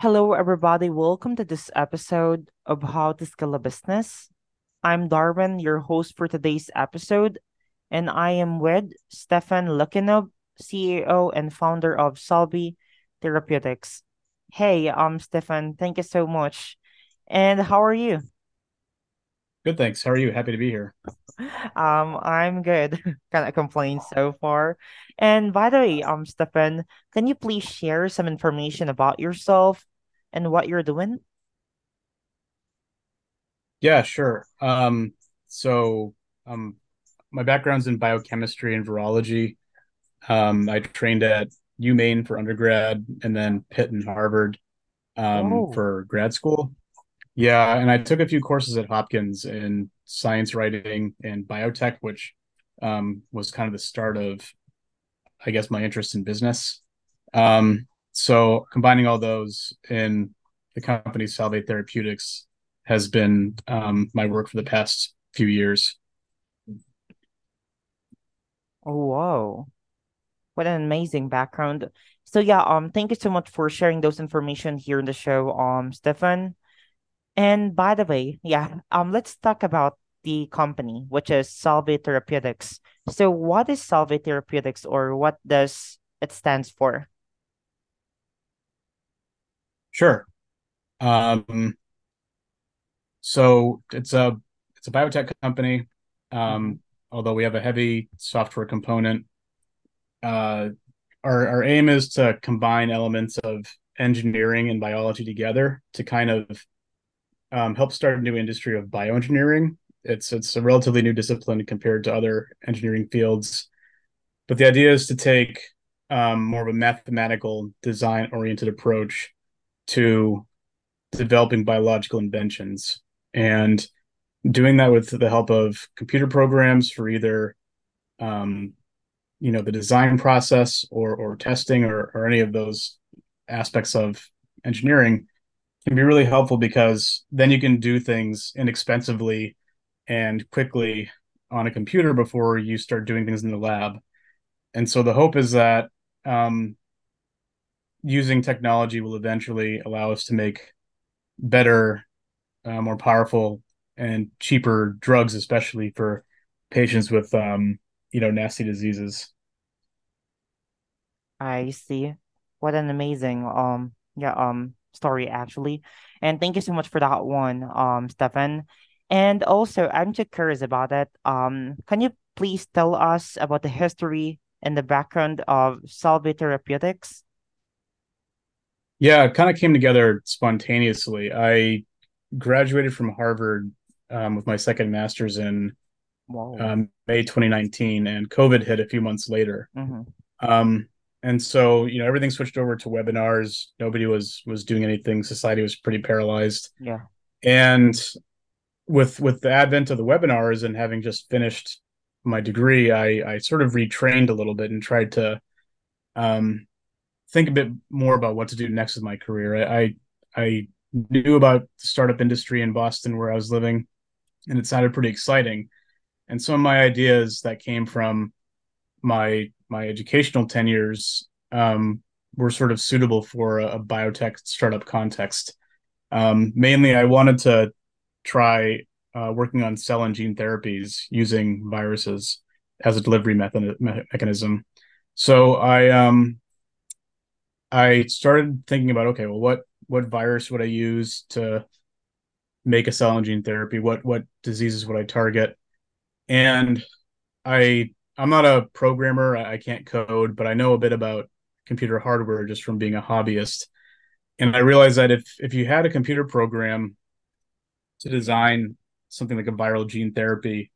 Hello, everybody. Welcome to this episode of How to Scale a Business. I'm Darwin, your host for today's episode, and I am with Stefan Lukinov, CEO and founder of Solvi Therapeutics. Hey, um, Stefan, thank you so much. And how are you? Good, thanks. How are you? Happy to be here. Um, I'm good. Cannot complain so far. And by the way, um, Stefan, can you please share some information about yourself and what you're doing? Yeah, sure. Um, so um, my background's in biochemistry and virology. Um, I trained at UMaine for undergrad and then Pitt and Harvard um, Oh, for grad school. Yeah, and I took a few courses at Hopkins in science writing and biotech, which um, was kind of the start of, I guess, my interest in business. Um, so combining all those in the company Salvate Therapeutics has been um, my work for the past few years. oh, wow. What an amazing background. So yeah, um, thank you so much for sharing those information here in the show, um, Stefan. And by the way, yeah, um, let's talk about the company, which is Solve Therapeutics. So what is Solve Therapeutics or what does it stands for? Sure. Um, so it's a it's a biotech company. Um, although we have a heavy software component, uh, our our aim is to combine elements of engineering and biology together to kind of um, help start a new industry of bioengineering. It's it's a relatively new discipline compared to other engineering fields, but the idea is to take um, more of a mathematical design oriented approach to developing biological inventions and doing that with the help of computer programs for either um, you know the design process or or testing or or any of those aspects of engineering can be really helpful because then you can do things inexpensively and quickly on a computer before you start doing things in the lab. And so the hope is that um, using technology will eventually allow us to make better, uh, more powerful, and cheaper drugs, especially for patients with um, you know nasty diseases. I see. What an amazing um yeah um story actually. And thank you so much for that one, um, Stefan. And also I'm too curious about it. Um, can you please tell us about the history and the background of Solve Therapeutics? Yeah, it kind of came together spontaneously. I graduated from Harvard um, with my second master's in Wow. um, May 2019, and COVID hit a few months later. Mm-hmm. Um, and so, you know, everything switched over to webinars. Nobody was was doing anything. Society was pretty paralyzed. Yeah. And with with the advent of the webinars and having just finished my degree, I I sort of retrained a little bit and tried to um, think a bit more about what to do next with my career. I I, knew about the startup industry in Boston where I was living, and it sounded pretty exciting. And some of my ideas that came from my my educational tenures um, were sort of suitable for a, a biotech startup context. Um, mainly, I wanted to try uh, working on cell and gene therapies using viruses as a delivery method me- mechanism. So I um, I started thinking about okay, well, what what virus would I use to make a cell and gene therapy? What what diseases would I target? And I I'm not a programmer. I can't code, but I know a bit about computer hardware just from being a hobbyist. And I realized that if if you had a computer program to design something like a viral gene therapy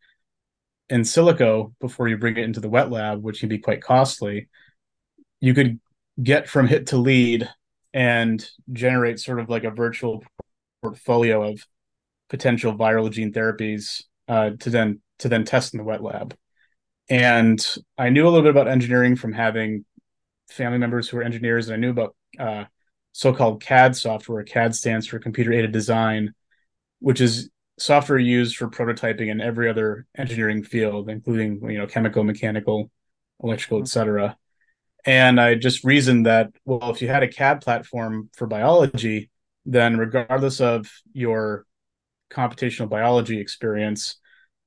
in silico before you bring it into the wet lab, which can be quite costly, you could get from hit to lead and generate sort of like a virtual portfolio of potential viral gene therapies uh, to then to then test in the wet lab. And I knew a little bit about engineering from having family members who were engineers, and I knew about uh, so-called CAD software. CAD stands for computer aided design, which is software used for prototyping in every other engineering field, including you know chemical, mechanical, electrical, etc. And I just reasoned that, well, if you had a CAD platform for biology, then regardless of your computational biology experience,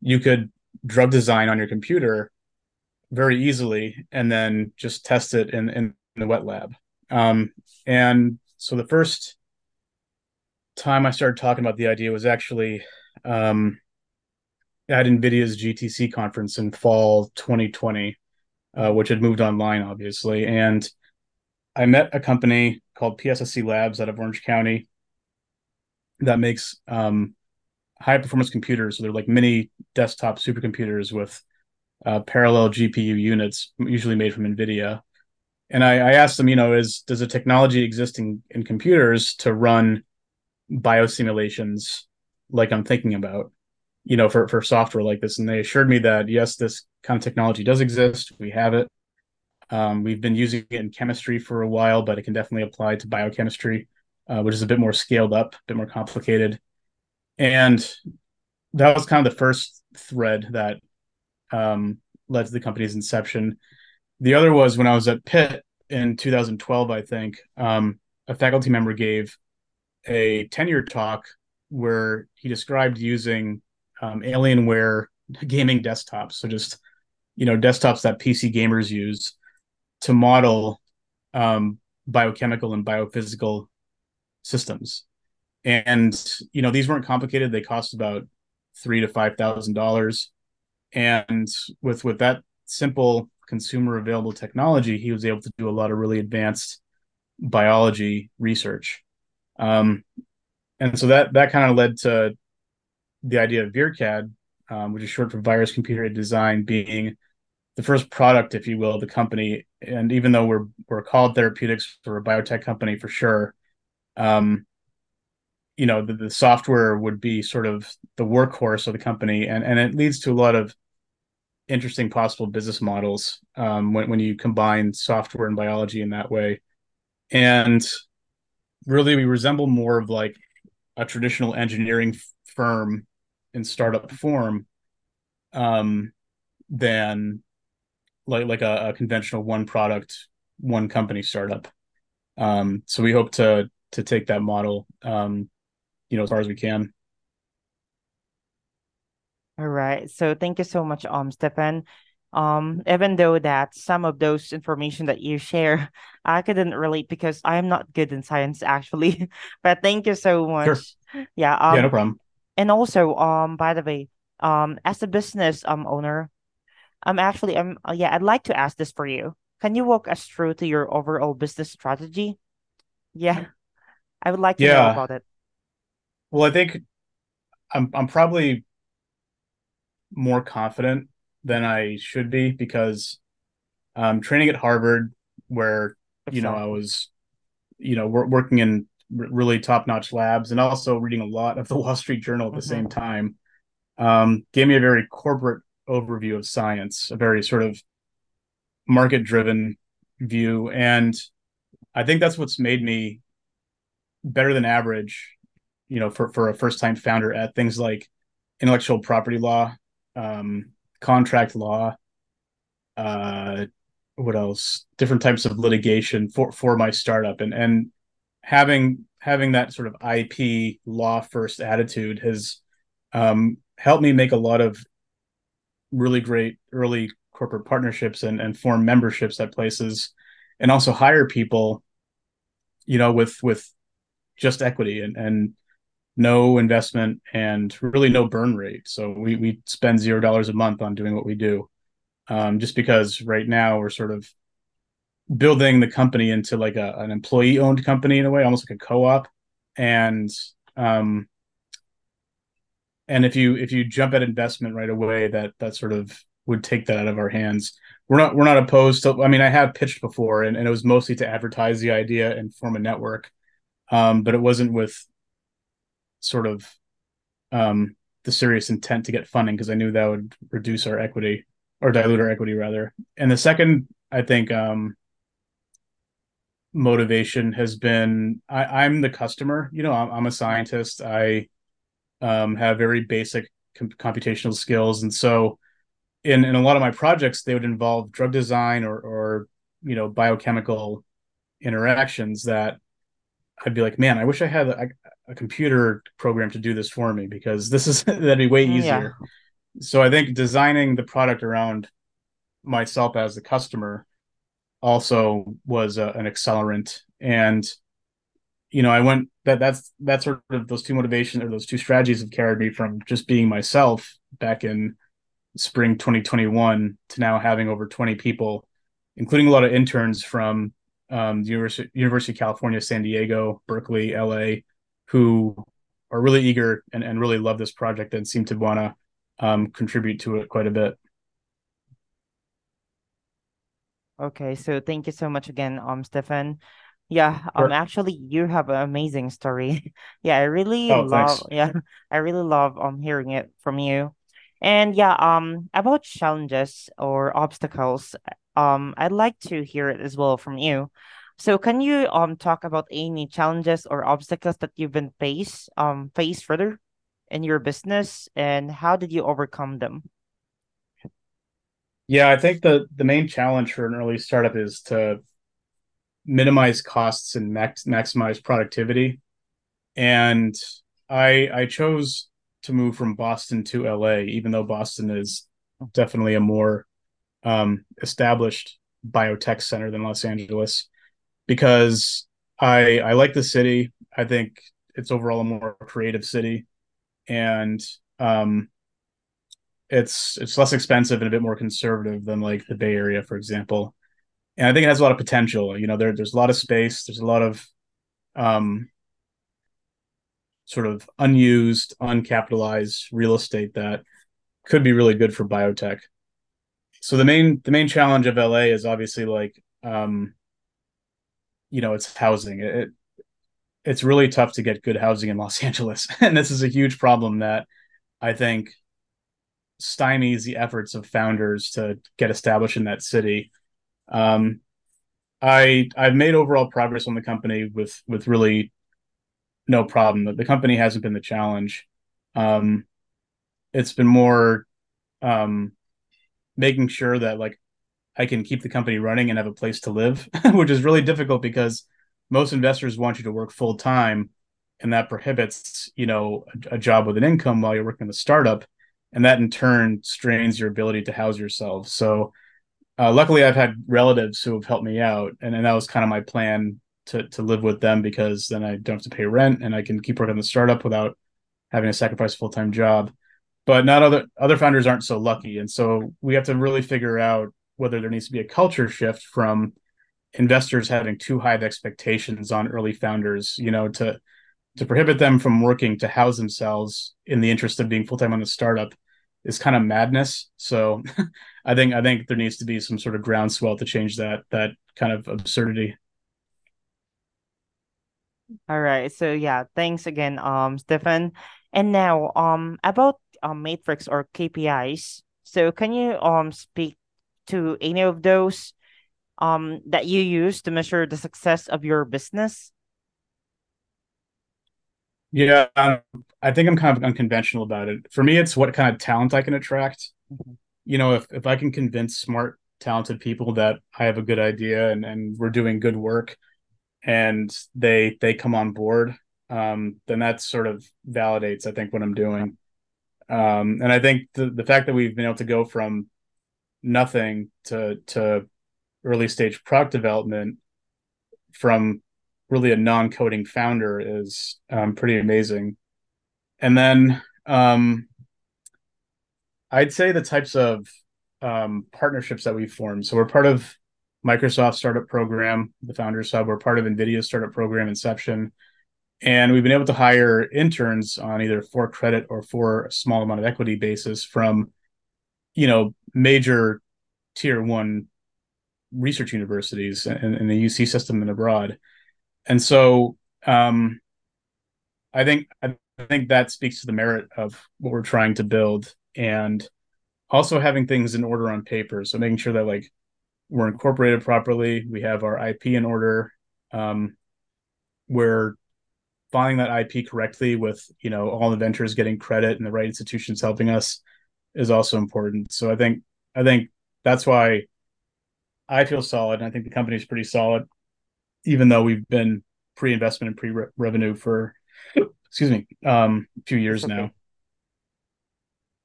you could drug design on your computer very easily and then just test it in, in the wet lab. Um, and so the first time I started talking about the idea was actually um, at NVIDIA's GTC conference in fall 2020, uh, which had moved online, obviously. And I met a company called PSSC Labs out of Orange County that makes um, high performance computers. So they're like mini desktop supercomputers with uh, parallel GPU units, usually made from NVIDIA. And I, I asked them, you know, is does a technology exist in, in computers to run biosimulations like I'm thinking about, you know, for, for software like this? And they assured me that yes, this kind of technology does exist. We have it. Um, we've been using it in chemistry for a while, but it can definitely apply to biochemistry, uh, which is a bit more scaled up, a bit more complicated. And that was kind of the first thread that um, led to the company's inception. The other was when I was at Pitt in 2012, I think, um, a faculty member gave a tenure talk where he described using um, Alienware gaming desktops. So just, you know, desktops that PC gamers use to model um, biochemical and biophysical systems. And, you know, these weren't complicated. They cost about three to five thousand dollars and with with that simple consumer available technology he was able to do a lot of really advanced biology research um, and so that that kind of led to the idea of VirCAD, um, which is short for virus computer design, being the first product, if you will, of the company. And even though we're we're called therapeutics for a biotech company for sure, um, you know, the, the software would be sort of the workhorse of the company, and and it leads to a lot of interesting possible business models um, when when you combine software and biology in that way. And really, we resemble more of like a traditional engineering firm in startup form um, than like like a, a, conventional one product one company startup um, so we hope to to take that model um, you know as far as we can all right. So thank you so much, um, Stefan. Um, even though that some of those information that you share, I couldn't relate because I am not good in science actually. but thank you so much. Sure. Yeah. Um, yeah, no problem. And also, um, by the way, um, as a business um owner, I'm actually um uh, yeah, I'd like to ask this for you. Can you walk us through to your overall business strategy? Yeah, I would like to yeah. know about it. Well, I think I'm I'm probably more confident than I should be because um, training at Harvard, where you know I was, you know, working in really top notch labs and also reading a lot of the Wall Street Journal at the mm-hmm. same time, um, gave me a very corporate overview of science, a very sort of market driven view, and I think that's what's made me better than average, you know, for for a first time founder at things like intellectual property law um, contract law, uh, what else? Different types of litigation for for my startup, and and having having that sort of IP law first attitude has um, helped me make a lot of really great early corporate partnerships and and form memberships at places, and also hire people, you know, with with just equity and and no investment and really no burn rate. So we we spend zero dollars a month on doing what we do, um, just because right now we're sort of building the company into like a, an employee owned company in a way, almost like a co op, and um, and if you if you jump at investment right away, that that sort of would take that out of our hands. We're not we're not opposed to. I mean, I have pitched before, and, and it was mostly to advertise the idea and form a network, um, but it wasn't with sort of um, the serious intent to get funding because I knew that would reduce our equity or dilute our equity rather. And the second, I think, um, motivation has been I, am the customer. You know, I'm, I'm a scientist. I um, have very basic com- computational skills, and so in in a lot of my projects, they would involve drug design or or you know biochemical interactions that I'd be like, man, I wish I had a, a computer program to do this for me because this is that'd be way easier. Yeah. So I think designing the product around myself as the customer also was a, an accelerant and you know i went that that's that's sort of those two motivations or those two strategies have carried me from just being myself back in spring 2021 to now having over 20 people including a lot of interns from um, the University, University of California, San Diego, Berkeley, LA, who are really eager and, and really love this project and seem to want to um, contribute to it quite a bit. Okay, so thank you so much again, um, Stefan. Yeah, um, actually, you have an amazing story. yeah, I really oh, love. Thanks. Yeah, I really love um hearing it from you. And yeah, um, about challenges or obstacles, um, I'd like to hear it as well from you. So, can you um talk about any challenges or obstacles that you've been faced um faced further in your business, and how did you overcome them? Yeah, I think the the main challenge for an early startup is to minimize costs and max, maximize productivity. And I I chose to move from Boston to LA, even though Boston is definitely a more um, established biotech center than Los Angeles, because I I like the city. I think it's overall a more creative city, and um, it's it's less expensive and a bit more conservative than like the Bay Area, for example. And I think it has a lot of potential. You know, there there's a lot of space. There's a lot of um, sort of unused, uncapitalized real estate that could be really good for biotech. So the main the main challenge of LA is obviously like um, you know it's housing. It, it's really tough to get good housing in Los Angeles, and this is a huge problem that I think stymies the efforts of founders to get established in that city. Um, I I've made overall progress on the company with with really no problem. The, the company hasn't been the challenge. Um, it's been more um, making sure that like I can keep the company running and have a place to live, which is really difficult because most investors want you to work full time, and that prohibits you know a, a job with an income while you're working in the startup and that in turn strains your ability to house yourself. So, uh, luckily, I've had relatives who have helped me out, and, and that was kind of my plan to to live with them because then I don't have to pay rent and I can keep working on the startup without having to sacrifice a full time job. But not other other founders aren't so lucky, and so we have to really figure out whether there needs to be a culture shift from investors having too high of expectations on early founders, you know, to to prohibit them from working to house themselves in the interest of being full time on the startup is kind of madness. So I think I think there needs to be some sort of groundswell to change that that kind of absurdity. All right. So yeah, thanks again, um, Stefan. And now, um, about um matrix or KPIs. So can you um speak to any of those um that you use to measure the success of your business? Yeah, I think I'm kind of unconventional about it. For me, it's what kind of talent I can attract. Mm-hmm. You know, if if I can convince smart, talented people that I have a good idea and and we're doing good work, and they they come on board, um, then that sort of validates, I think, what I'm doing. Um, and I think the the fact that we've been able to go from nothing to to early stage product development from really a non-coding founder is um, pretty amazing. And then um, I'd say the types of um, partnerships that we've formed. So we're part of Microsoft Startup Program, the Founders Hub. We're part of NVIDIA's Startup Program, Inception. And we've been able to hire interns on either for credit or for a small amount of equity basis from, you know, major tier one research universities in, in the UC system and abroad and so um, I think I think that speaks to the merit of what we're trying to build, and also having things in order on paper. So making sure that like we're incorporated properly, we have our IP in order, um, we're filing that IP correctly with you know all the ventures getting credit and the right institutions helping us is also important. So I think I think that's why I feel solid. and I think the company is pretty solid, even though we've been pre-investment and pre-revenue for, excuse me, um, a few years okay. now.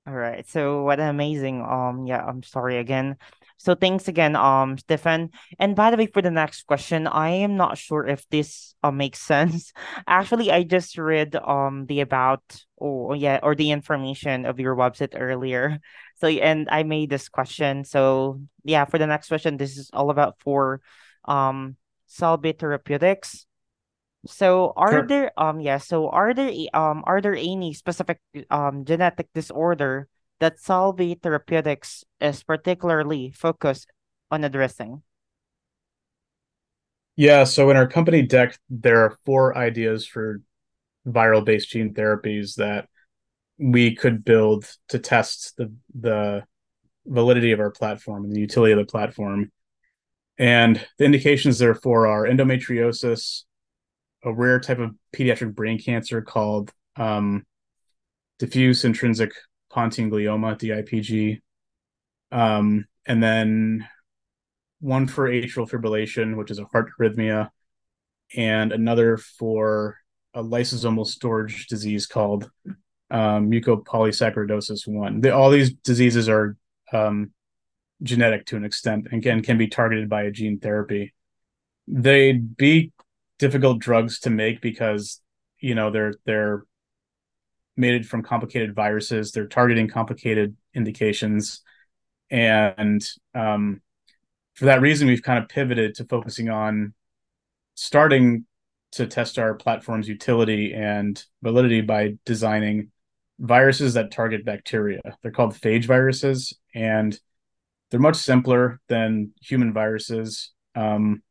All right. So what an amazing um yeah, I'm sorry again. So thanks again, um, Stefan. And by the way, for the next question, I am not sure if this uh, makes sense. Actually, I just read um the about or yeah, or the information of your website earlier. So and I made this question. So yeah, for the next question, this is all about for um Cellbit Therapeutics. So are Sure. there um yeah, so are there um are there any specific um genetic disorder that Salve Therapeutics is particularly focused on addressing? Yeah. So in our company deck, there are four ideas for viral-based gene therapies that we could build to test the the validity of our platform and the utility of the platform. And the indications therefore are endometriosis, a rare type of pediatric brain cancer called um, diffuse intrinsic pontine glioma, DIPG, um, and then one for atrial fibrillation, which is a heart arrhythmia, and another for a lysosomal storage disease called um, mucopolysaccharidosis one. All these diseases are um, genetic to an extent and can, can be targeted by a gene therapy. They'd be difficult drugs to make because you know they're they're made from complicated viruses. They're targeting complicated indications, and um, for that reason, we've kind of pivoted to focusing on starting to test our platform's utility and validity by designing viruses that target bacteria. They're called phage viruses, and they're much simpler than human viruses. Um,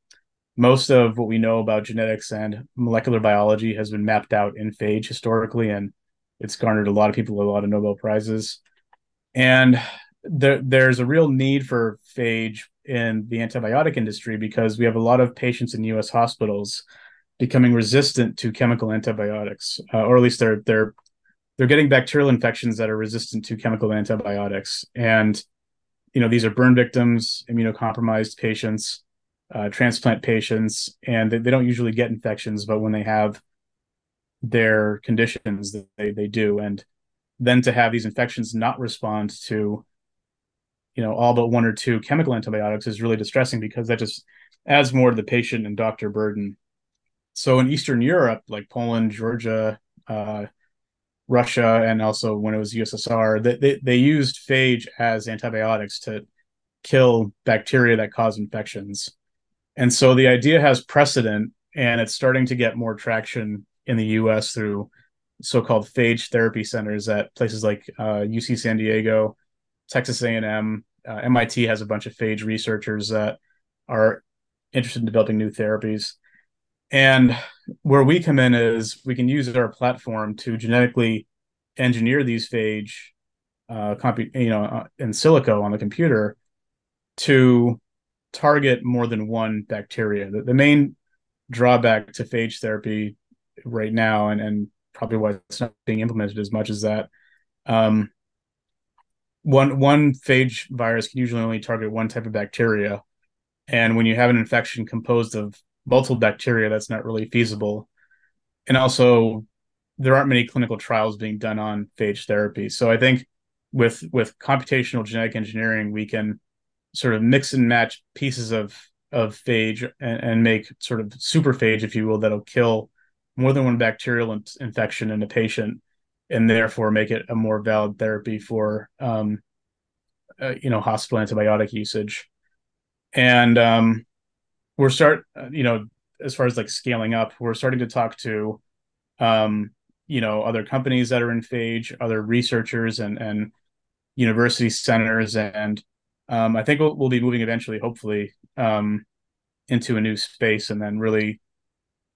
most of what we know about genetics and molecular biology has been mapped out in phage historically, and it's garnered a lot of people a lot of Nobel prizes. And there, there's a real need for phage in the antibiotic industry because we have a lot of patients in U.S. hospitals becoming resistant to chemical antibiotics, uh, or at least they're they're they're getting bacterial infections that are resistant to chemical antibiotics. And you know these are burn victims, immunocompromised patients, uh, transplant patients, and they, they don't usually get infections, but when they have their conditions, they they do. And then to have these infections not respond to you know all but one or two chemical antibiotics is really distressing because that just adds more to the patient and doctor burden. So in Eastern Europe, like Poland, Georgia, uh, Russia, and also when it was USSR, they, they, they used phage as antibiotics to kill bacteria that cause infections. And so the idea has precedent and it's starting to get more traction in the US through so-called phage therapy centers at places like uh, UC San Diego, Texas A&M, uh, MIT has a bunch of phage researchers that are interested in developing new therapies. And where we come in is we can use our platform to genetically engineer these phage, uh, compu- you know, uh, in silico on the computer to target more than one bacteria. The, the main drawback to phage therapy right now, and, and probably why it's not being implemented as much as that, um, one one phage virus can usually only target one type of bacteria, and when you have an infection composed of multiple bacteria, that's not really feasible. And also, there aren't many clinical trials being done on phage therapy. So I think with with computational genetic engineering, we can sort of mix and match pieces of of phage and, and make sort of superphage, if you will, that'll kill more than one bacterial in- infection in a patient, and therefore make it a more valid therapy for um, uh, you know hospital antibiotic usage. And um, we're start you know as far as like scaling up, we're starting to talk to um, you know other companies that are in phage, other researchers and and university centers, and um, I think we'll, we'll be moving eventually, hopefully, um, into a new space, and then really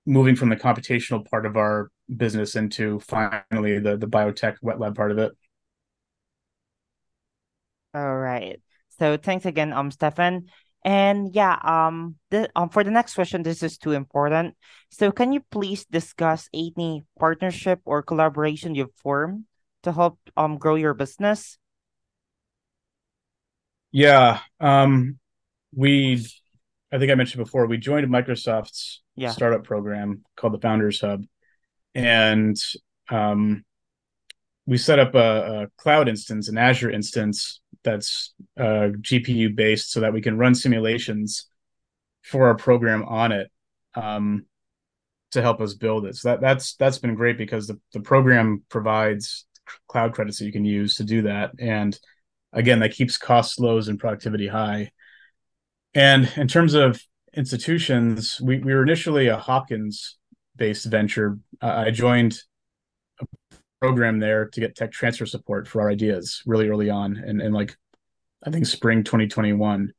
moving from the computational part of our business into finally the the biotech wet lab part of it. All right. So thanks again, um, Stefan. And yeah, um, the um for the next question, this is too important. So can you please discuss any partnership or collaboration you've formed to help um grow your business? Yeah. Um, we, I think I mentioned before, we joined Microsoft's Yeah. startup program called the Founders Hub, and um, we set up a, a cloud instance, an Azure instance that's uh, GPU based, so that we can run simulations for our program on it um, to help us build it. So that that's that's been great because the, the program provides cloud credits that you can use to do that, and again, that keeps costs low and productivity high. And in terms of institutions, we, we were initially a Hopkins based venture. Uh, I joined program there to get tech transfer support for our ideas really early on, and, and like I think spring 2021.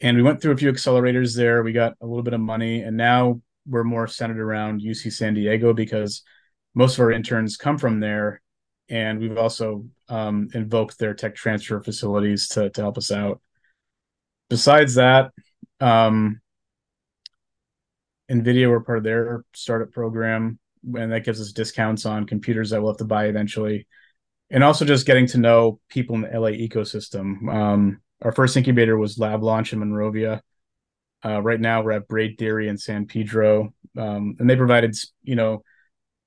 And we went through a few accelerators there. We got a little bit of money, and now we're more centered around UC San Diego because most of our interns come from there. And we've also um, invoked their tech transfer facilities to, to help us out. Besides that, um, NVIDIA, we're part of their startup program, and that gives us discounts on computers that we'll have to buy eventually. And also just getting to know people in the LA ecosystem. Um, our first incubator was Lab Launch in Monrovia. Uh, right now, we're at Braid Theory in San Pedro, um, and they provided, you know,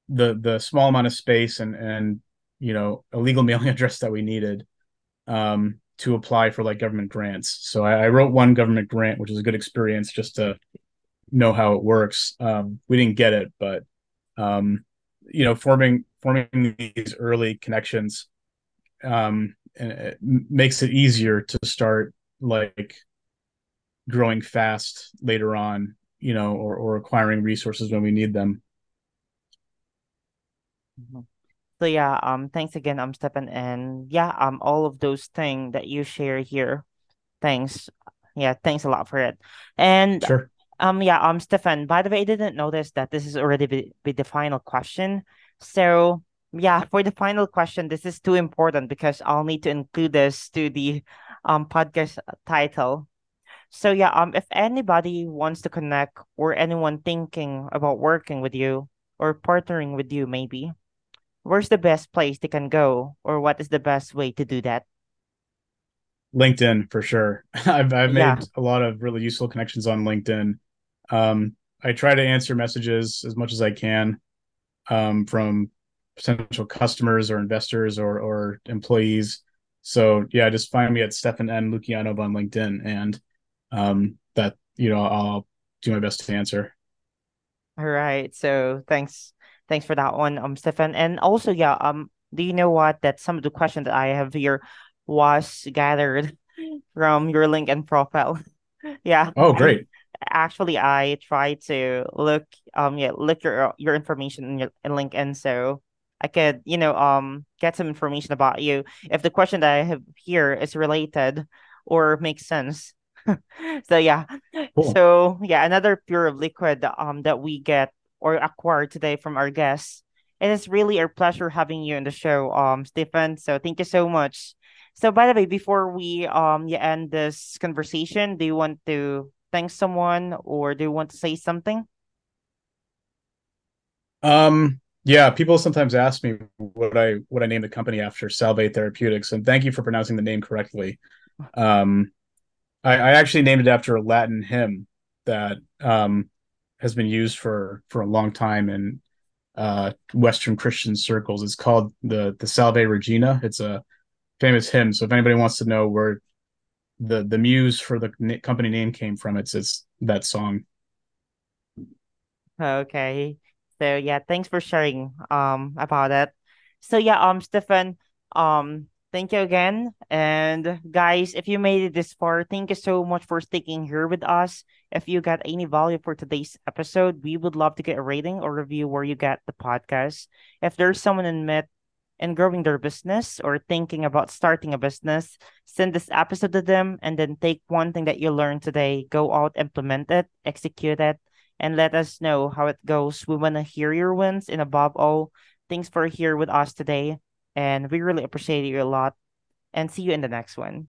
the the small amount of space and and you know a legal mailing address that we needed um, to apply for like government grants. So I, I, wrote one government grant, which was a good experience just to know how it works. Um, we didn't get it, but um, you know, forming forming these early connections um, and it makes it easier to start like growing fast later on, you know, or, or acquiring resources when we need them. Mm-hmm. So yeah, um, thanks again, um, Stefan, and yeah, um, all of those things that you share here, thanks, yeah, thanks a lot for it, and sure. Um, yeah, um, Stefan, by the way, I didn't notice that this is already be, be the final question, so yeah, for the final question, this is too important because I'll need to include this to the um podcast title. So yeah, um, if anybody wants to connect or anyone thinking about working with you or partnering with you, maybe where's the best place they can go or what is the best way to do that linkedin for sure i've, I've yeah. made a lot of really useful connections on linkedin um, i try to answer messages as much as i can um, from potential customers or investors or, or employees so yeah just find me at stefan n lukianov on linkedin and um, that you know i'll do my best to answer all right so thanks Thanks for that one, um, Stefan. And also, yeah, um, do you know what? That some of the questions that I have here was gathered from your LinkedIn profile. yeah. Oh, great. Actually, I try to look, um, yeah, look your your information in your in LinkedIn, so I could, you know, um, get some information about you. If the question that I have here is related or makes sense. so yeah. Cool. So yeah, another pure liquid um that we get or acquired today from our guests. And It is really our pleasure having you on the show, um, Stefan. So thank you so much. So by the way, before we um you end this conversation, do you want to thank someone or do you want to say something? Um yeah, people sometimes ask me what I what I name the company after Salve Therapeutics, and thank you for pronouncing the name correctly. Um, I, I actually named it after a Latin hymn that um, has been used for for a long time in uh, Western Christian circles. It's called the the Salve Regina. It's a famous hymn. So if anybody wants to know where the the muse for the company name came from, it's it's that song. Okay. So yeah, thanks for sharing um about it. So yeah, um Stefan, um Thank you again. And guys, if you made it this far, thank you so much for sticking here with us. If you got any value for today's episode, we would love to get a rating or review where you get the podcast. If there's someone in mid and growing their business or thinking about starting a business, send this episode to them and then take one thing that you learned today, go out, implement it, execute it, and let us know how it goes. We want to hear your wins and above all, thanks for here with us today. And we really appreciate you a lot. And see you in the next one.